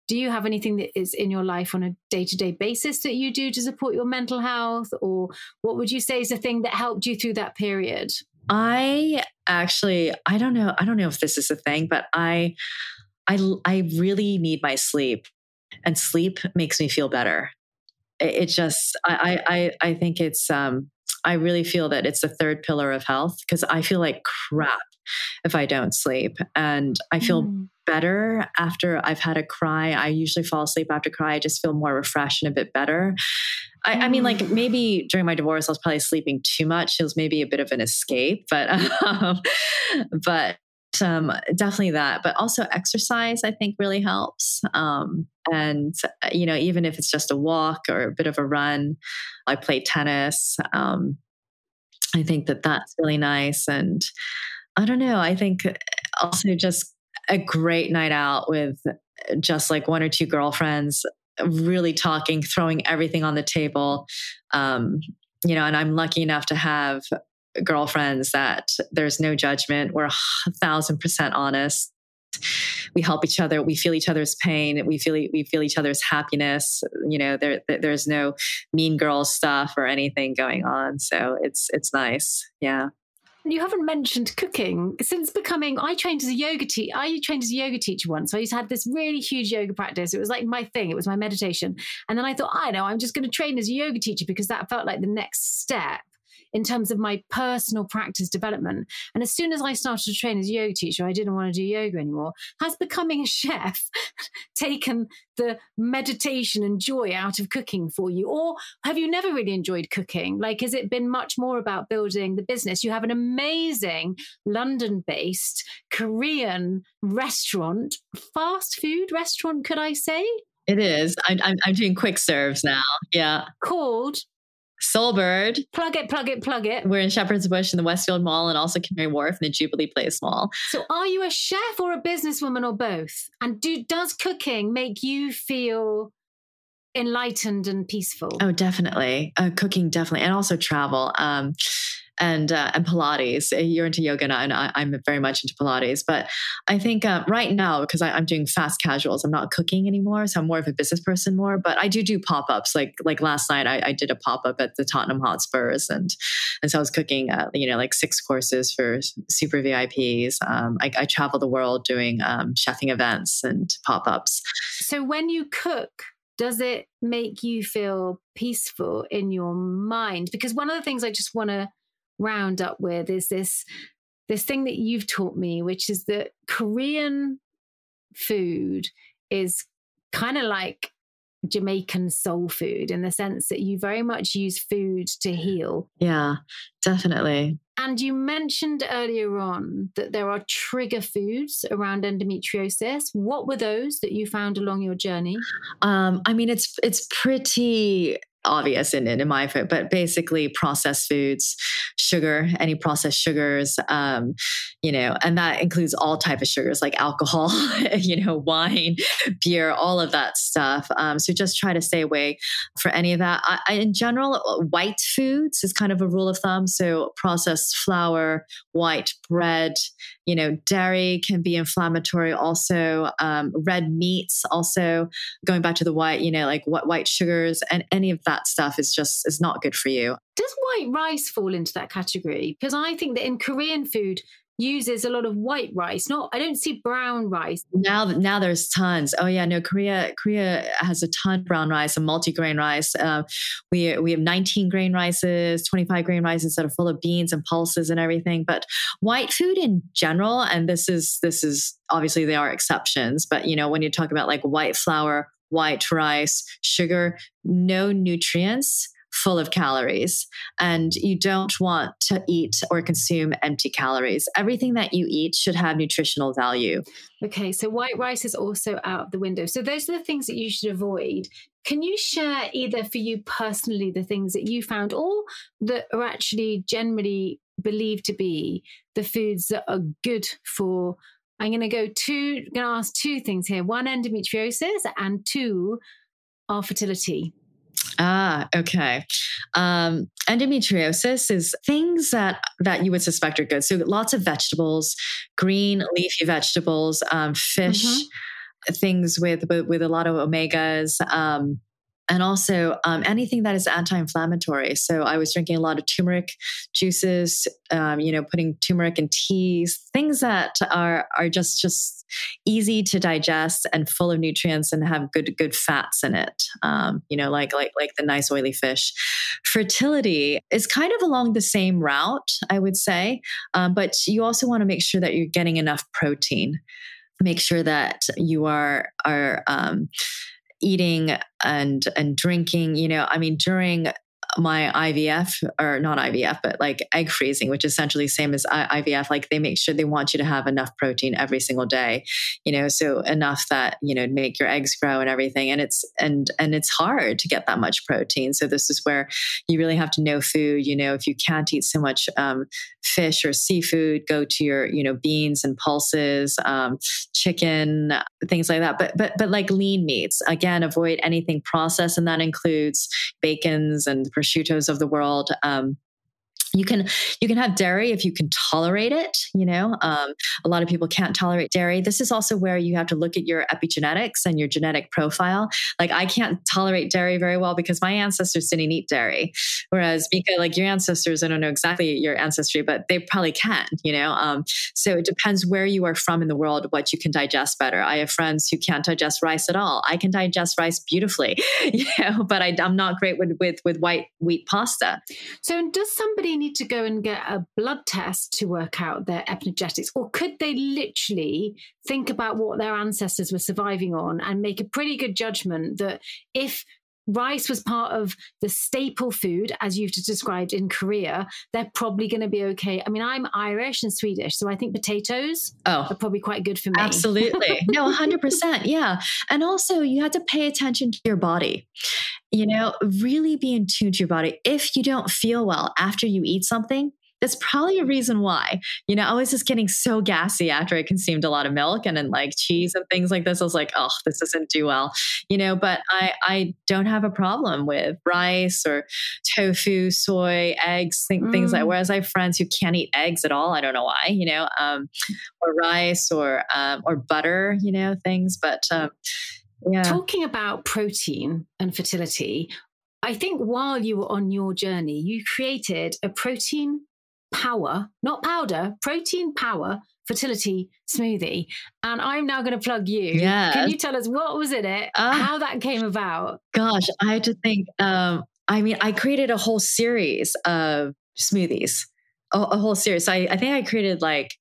Do you have anything that is in your life on a day-to-day basis that you do to support your mental health? Or what would you say is the thing that helped you through that period? I actually i don't know i don't know if this is a thing but i i i really need my sleep and sleep makes me feel better. It, it just I, I i think it's um i really feel that it's the third pillar of health because i feel like crap if I don't sleep. And I feel mm. better after I've had a cry. I usually fall asleep after cry. I just feel more refreshed and a bit better. I, mm. I mean, like mm. maybe during my divorce, I was probably sleeping too much. It was maybe a bit of an escape, but, um, but um, definitely that, but also exercise, I think really helps. Um, and, you know, even if it's just a walk or a bit of a run, I play tennis. Um, I think that that's really nice. And I don't know. I think also just a great night out with just like one or two girlfriends, really talking, throwing everything on the table. Um, you know, and I'm lucky enough to have girlfriends that there's no judgment. We're a thousand percent honest. We help each other. We feel each other's pain. We feel we feel each other's happiness. You know, there there's no mean girl stuff or anything going on. So it's it's nice. Yeah. You haven't mentioned cooking since becoming. I trained as a yoga teacher. I trained as a yoga teacher once. So I to have this really huge yoga practice. It was like my thing. It was my meditation. And then I thought, I know, I'm just going to train as a yoga teacher because that felt like the next step in terms of my personal practice development. And as soon as I started to train as a yoga teacher, I didn't want to do yoga anymore. Has becoming a chef taken the meditation and joy out of cooking for you? Or have you never really enjoyed cooking? Like, has it been much more about building the business? You have an amazing London based Korean restaurant, fast food restaurant, could I say? It is. I'm, I'm, I'm doing quick serves now. Yeah. Called Soulbird. Plug it, plug it, plug it. We're in Shepherd's Bush in the Westfield Mall and also Canary Wharf in the Jubilee Place Mall. So are you a chef or a businesswoman or both? And do does cooking make you feel enlightened and peaceful? Oh, definitely. Uh, cooking, definitely. And also travel. Um, and uh, and Pilates. Uh, you're into yoga, and I, am very much into Pilates. But I think uh, right now, because I, am doing fast casuals, I'm not cooking anymore, so I'm more of a business person more. But I do do pop ups. Like like last night, I, I did a pop up at the Tottenham Hotspurs, and and so I was cooking, uh, you know, like six courses for super VIPs. Um, I, I, travel the world doing um, chefing events and pop ups. So when you cook does it make you feel peaceful in your mind because one of the things i just want to round up with is this this thing that you've taught me, which is that Korean food is kind of like Jamaican soul food in the sense that you very much use food to heal. Yeah, definitely. And you mentioned earlier on that there are trigger foods around endometriosis. What were those that you found along your journey? Um, I mean, it's it's pretty obvious in, in my food, but basically processed foods, sugar, any processed sugars, um, you know, and that includes all type of sugars like alcohol, you know, wine, beer, all of that stuff. Um, so just try to stay away for any of that. I, I, in general, white foods is kind of a rule of thumb. So processed flour, white bread, you know, dairy can be inflammatory also. Um, red meats also going back to the white, you know, like what white sugars and any of that stuff is just is not good for you. Does white rice fall into that category? Because I think that in Korean food, uses a lot of white rice. Not, I don't see brown rice. Now, now there's tons. Oh yeah, no, Korea, Korea has a ton of brown rice and multi-grain rice. Uh, we we have 19 grain rices, 25 grain rices that are full of beans and pulses and everything. But white food in general, and this is this is obviously there are exceptions, but you know when you talk about like white flour, white rice, sugar, no nutrients full of calories and you don't want to eat or consume empty calories. Everything that you eat should have nutritional value. Okay, so white rice is also out of the window. So those are the things that you should avoid. Can you share either for you personally the things that you found or that are actually generally believed to be the foods that are good for I'm going to go two, going to ask two things here. One, endometriosis, and two, our fertility. Ah, okay. Um, endometriosis is things that that you would suspect are good. So lots of vegetables, green leafy vegetables, um, fish, mm-hmm. things with, with, with a lot of omegas. Um, and also um, anything that is anti-inflammatory. So I was drinking a lot of turmeric juices, um, you know, putting turmeric in teas, things that are are just just easy to digest and full of nutrients and have good good fats in it. Um, you know, like like like the nice oily fish. Fertility is kind of along the same route, I would say, um, but you also want to make sure that you're getting enough protein. Make sure that you are are um, eating and and drinking you know i mean during my IVF or not IVF, but like egg freezing, which is essentially same as IVF. Like they make sure they want you to have enough protein every single day, you know, so enough that you know make your eggs grow and everything. And it's and and it's hard to get that much protein. So this is where you really have to know food. You know, if you can't eat so much um, fish or seafood, go to your you know beans and pulses, um, chicken, things like that. But but but like lean meats again, avoid anything processed, and that includes bacons and prosciuttos of the world. Um, you can you can have dairy if you can tolerate it you know um, a lot of people can't tolerate dairy. This is also where you have to look at your epigenetics and your genetic profile. Like i can't tolerate dairy very well because my ancestors didn't eat dairy whereas because like your ancestors i don't know exactly your ancestry but they probably can you know um, so it depends where you are from in the world what you can digest better. I have friends who can't digest rice at all. I can digest rice beautifully you know but I, i'm not great with with with white wheat pasta. So does somebody need to go and get a blood test to work out their epigenetics? Or could they literally think about what their ancestors were surviving on and make a pretty good judgment that if rice was part of the staple food, as you've just described in Korea, they're probably going to be okay. I mean, I'm Irish and Swedish, so I think potatoes oh, are probably quite good for me. Absolutely. no, 100%. Yeah. And also, you have to pay attention to your body. You know, really be in tune to your body. If you don't feel well after you eat something, that's probably a reason why. You know, I was just getting so gassy after I consumed a lot of milk and then like cheese and things like this. I was like, oh, this doesn't do well. You know, but I I don't have a problem with rice or tofu, soy, eggs, th- mm. things like. Mm. Whereas I have friends who can't eat eggs at all. I don't know why. You know, um, or rice or um, or butter. You know, things. But um, yeah. Talking about protein and fertility, I think while you were on your journey, you created a protein power, not powder, protein power fertility smoothie. And I'm now going to plug you. Yeah. Can you tell us what was in it, uh, how that came about? Gosh, I had to think. Um, I mean, I created a whole series of smoothies, a, a whole series. So I, I think I created like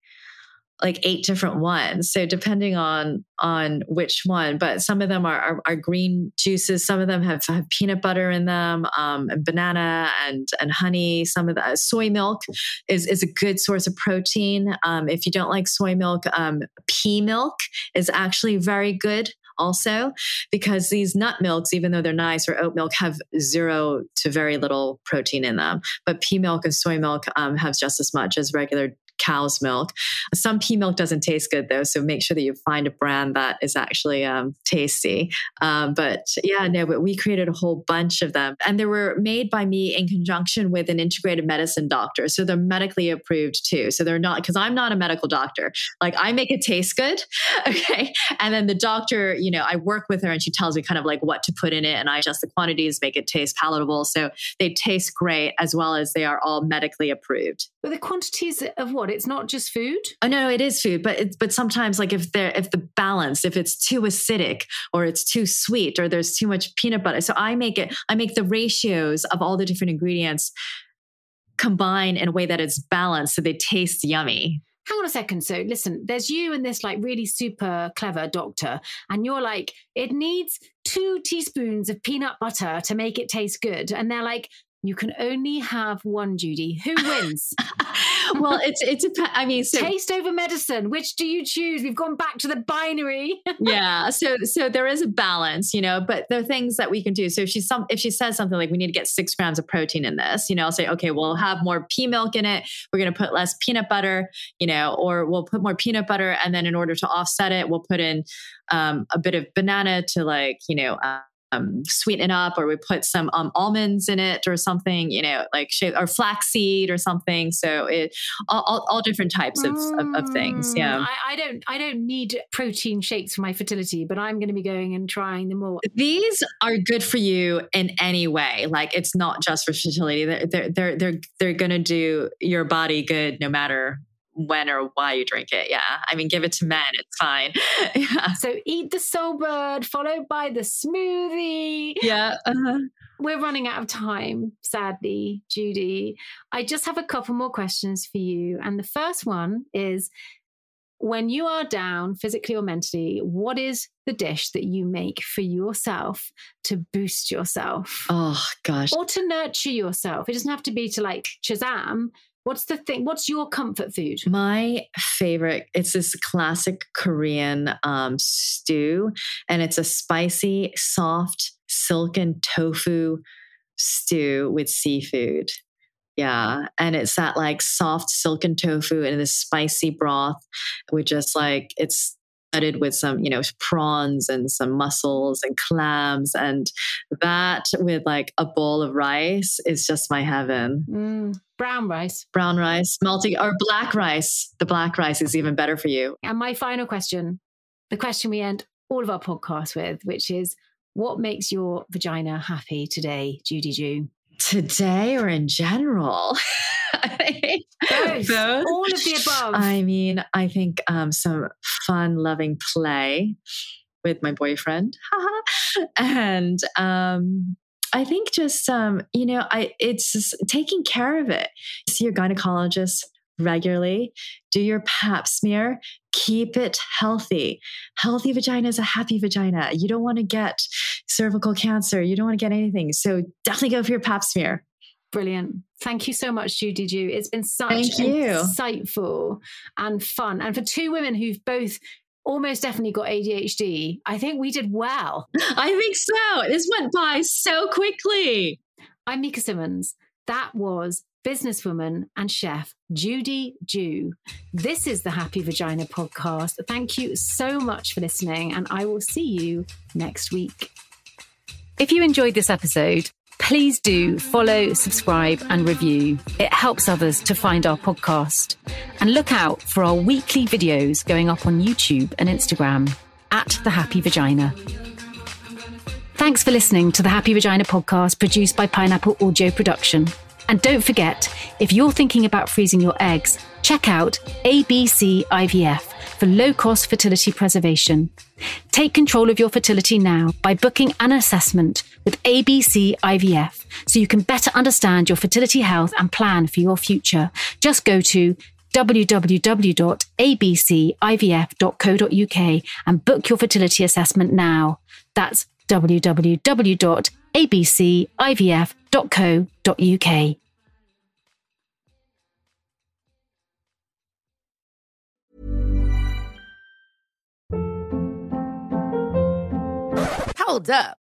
like eight different ones. So depending on on which one, but some of them are are, are green juices. Some of them have, have peanut butter in them, um, and banana and and honey. Some of the uh, soy milk is is a good source of protein. Um, if you don't like soy milk, um, pea milk is actually very good also because these nut milks even though they're nice or oat milk have zero to very little protein in them but pea milk and soy milk um, have just as much as regular cow's milk. Some pea milk doesn't taste good though, so make sure that you find a brand that is actually um, tasty. Um, but yeah, no, but we created a whole bunch of them, and they were made by me in conjunction with an integrated medicine doctor, so they're medically approved too. So they're not because I'm not a medical doctor. Like I make it taste good, okay, and then the doctor, you know, I work with her and she tells me kind of like what to put in it, and I adjust the quantities, make it taste palatable, so they taste great as well as they are all medically approved. But the quantities of what? It's not just food. Oh no, it is food, but it's but sometimes like if there if the balance, if it's too acidic or it's too sweet or there's too much peanut butter. So I make it, I make the ratios of all the different ingredients combine in a way that it's balanced so they taste yummy. Hang on a second. So listen, there's you and this like really super clever doctor, and you're like, it needs two teaspoons of peanut butter to make it taste good. And they're like, you can only have one, Judy. Who wins? well, it's it's. I mean, so, taste over medicine. Which do you choose? We've gone back to the binary. yeah. So so there is a balance, you know. But there are things that we can do. So if she some if she says something like we need to get six grams of protein in this, you know, I'll say okay, we'll have more pea milk in it. We're going to put less peanut butter, you know, or we'll put more peanut butter, and then in order to offset it, we'll put in um, a bit of banana to like you know. Uh, um, sweeten it up or we put some um, almonds in it or something, you know, like or flaxseed or something. So it all, all, all different types of, of, of, things. Mm, yeah. I, I, don't I don't need protein shakes for my fertility, but I'm going to be going and trying them all. These are good for you in any way. Like it's not just for fertility. They're they're they're they're, they're going to do your body good no matter when or why you drink it. Yeah. I mean, give it to men. It's fine. yeah. So eat the Soulbird, followed by the smoothie. Yeah. Uh-huh. We're running out of time, sadly, Judy. I just have a couple more questions for you. And the first one is when you are down physically or mentally, what is the dish that you make for yourself to boost yourself? Oh, gosh. Or to nurture yourself? It doesn't have to be to like Shazam, What's the thing? What's your comfort food? My favorite, it's this classic Korean um, stew, and it's a spicy, soft, silken tofu stew with seafood. Yeah. And it's that like soft silken tofu and this spicy broth with just like, it's studded with some, you know, prawns and some mussels and clams. And that with like a bowl of rice is just my heaven. Mm, brown rice. Brown rice, multi or black rice. The black rice is even better for you. And my final question, the question we end all of our podcasts with, which is what makes your vagina happy today, Judy Joo? Today or in general? Both. Both. All of the above. I mean, I think um, some fun, loving play with my boyfriend, and um, I think just um, you know, I it's taking care of it. See your gynecologist regularly. Do your Pap smear. Keep it healthy. Healthy vagina is a happy vagina. You don't want to get cervical cancer. You don't want to get anything. So definitely go for your Pap smear. Brilliant. Thank you so much, Judy Joo. It's been such insightful and fun. And for two women who've both almost definitely got ADHD, I think we did well. I think so. This went by so quickly. I'm Mika Simmons. That was businesswoman and chef Judy Joo. This is the Happy Vagina podcast. Thank you so much for listening, and I will see you next week. If you enjoyed this episode, please do follow, subscribe, and review. It helps others to find our podcast. And look out for our weekly videos going up on YouTube and Instagram at The Happy Vagina. Thanks for listening to the Happy Vagina podcast produced by Pineapple Audio Production. And don't forget, if you're thinking about freezing your eggs, check out ABC IVF for low cost fertility preservation. Take control of your fertility now by booking an assessment with ABC IVF so you can better understand your fertility health and plan for your future. Just go to www.abcivf.co.uk and book your fertility assessment now. That's www.abcivf.co.uk. Hold up.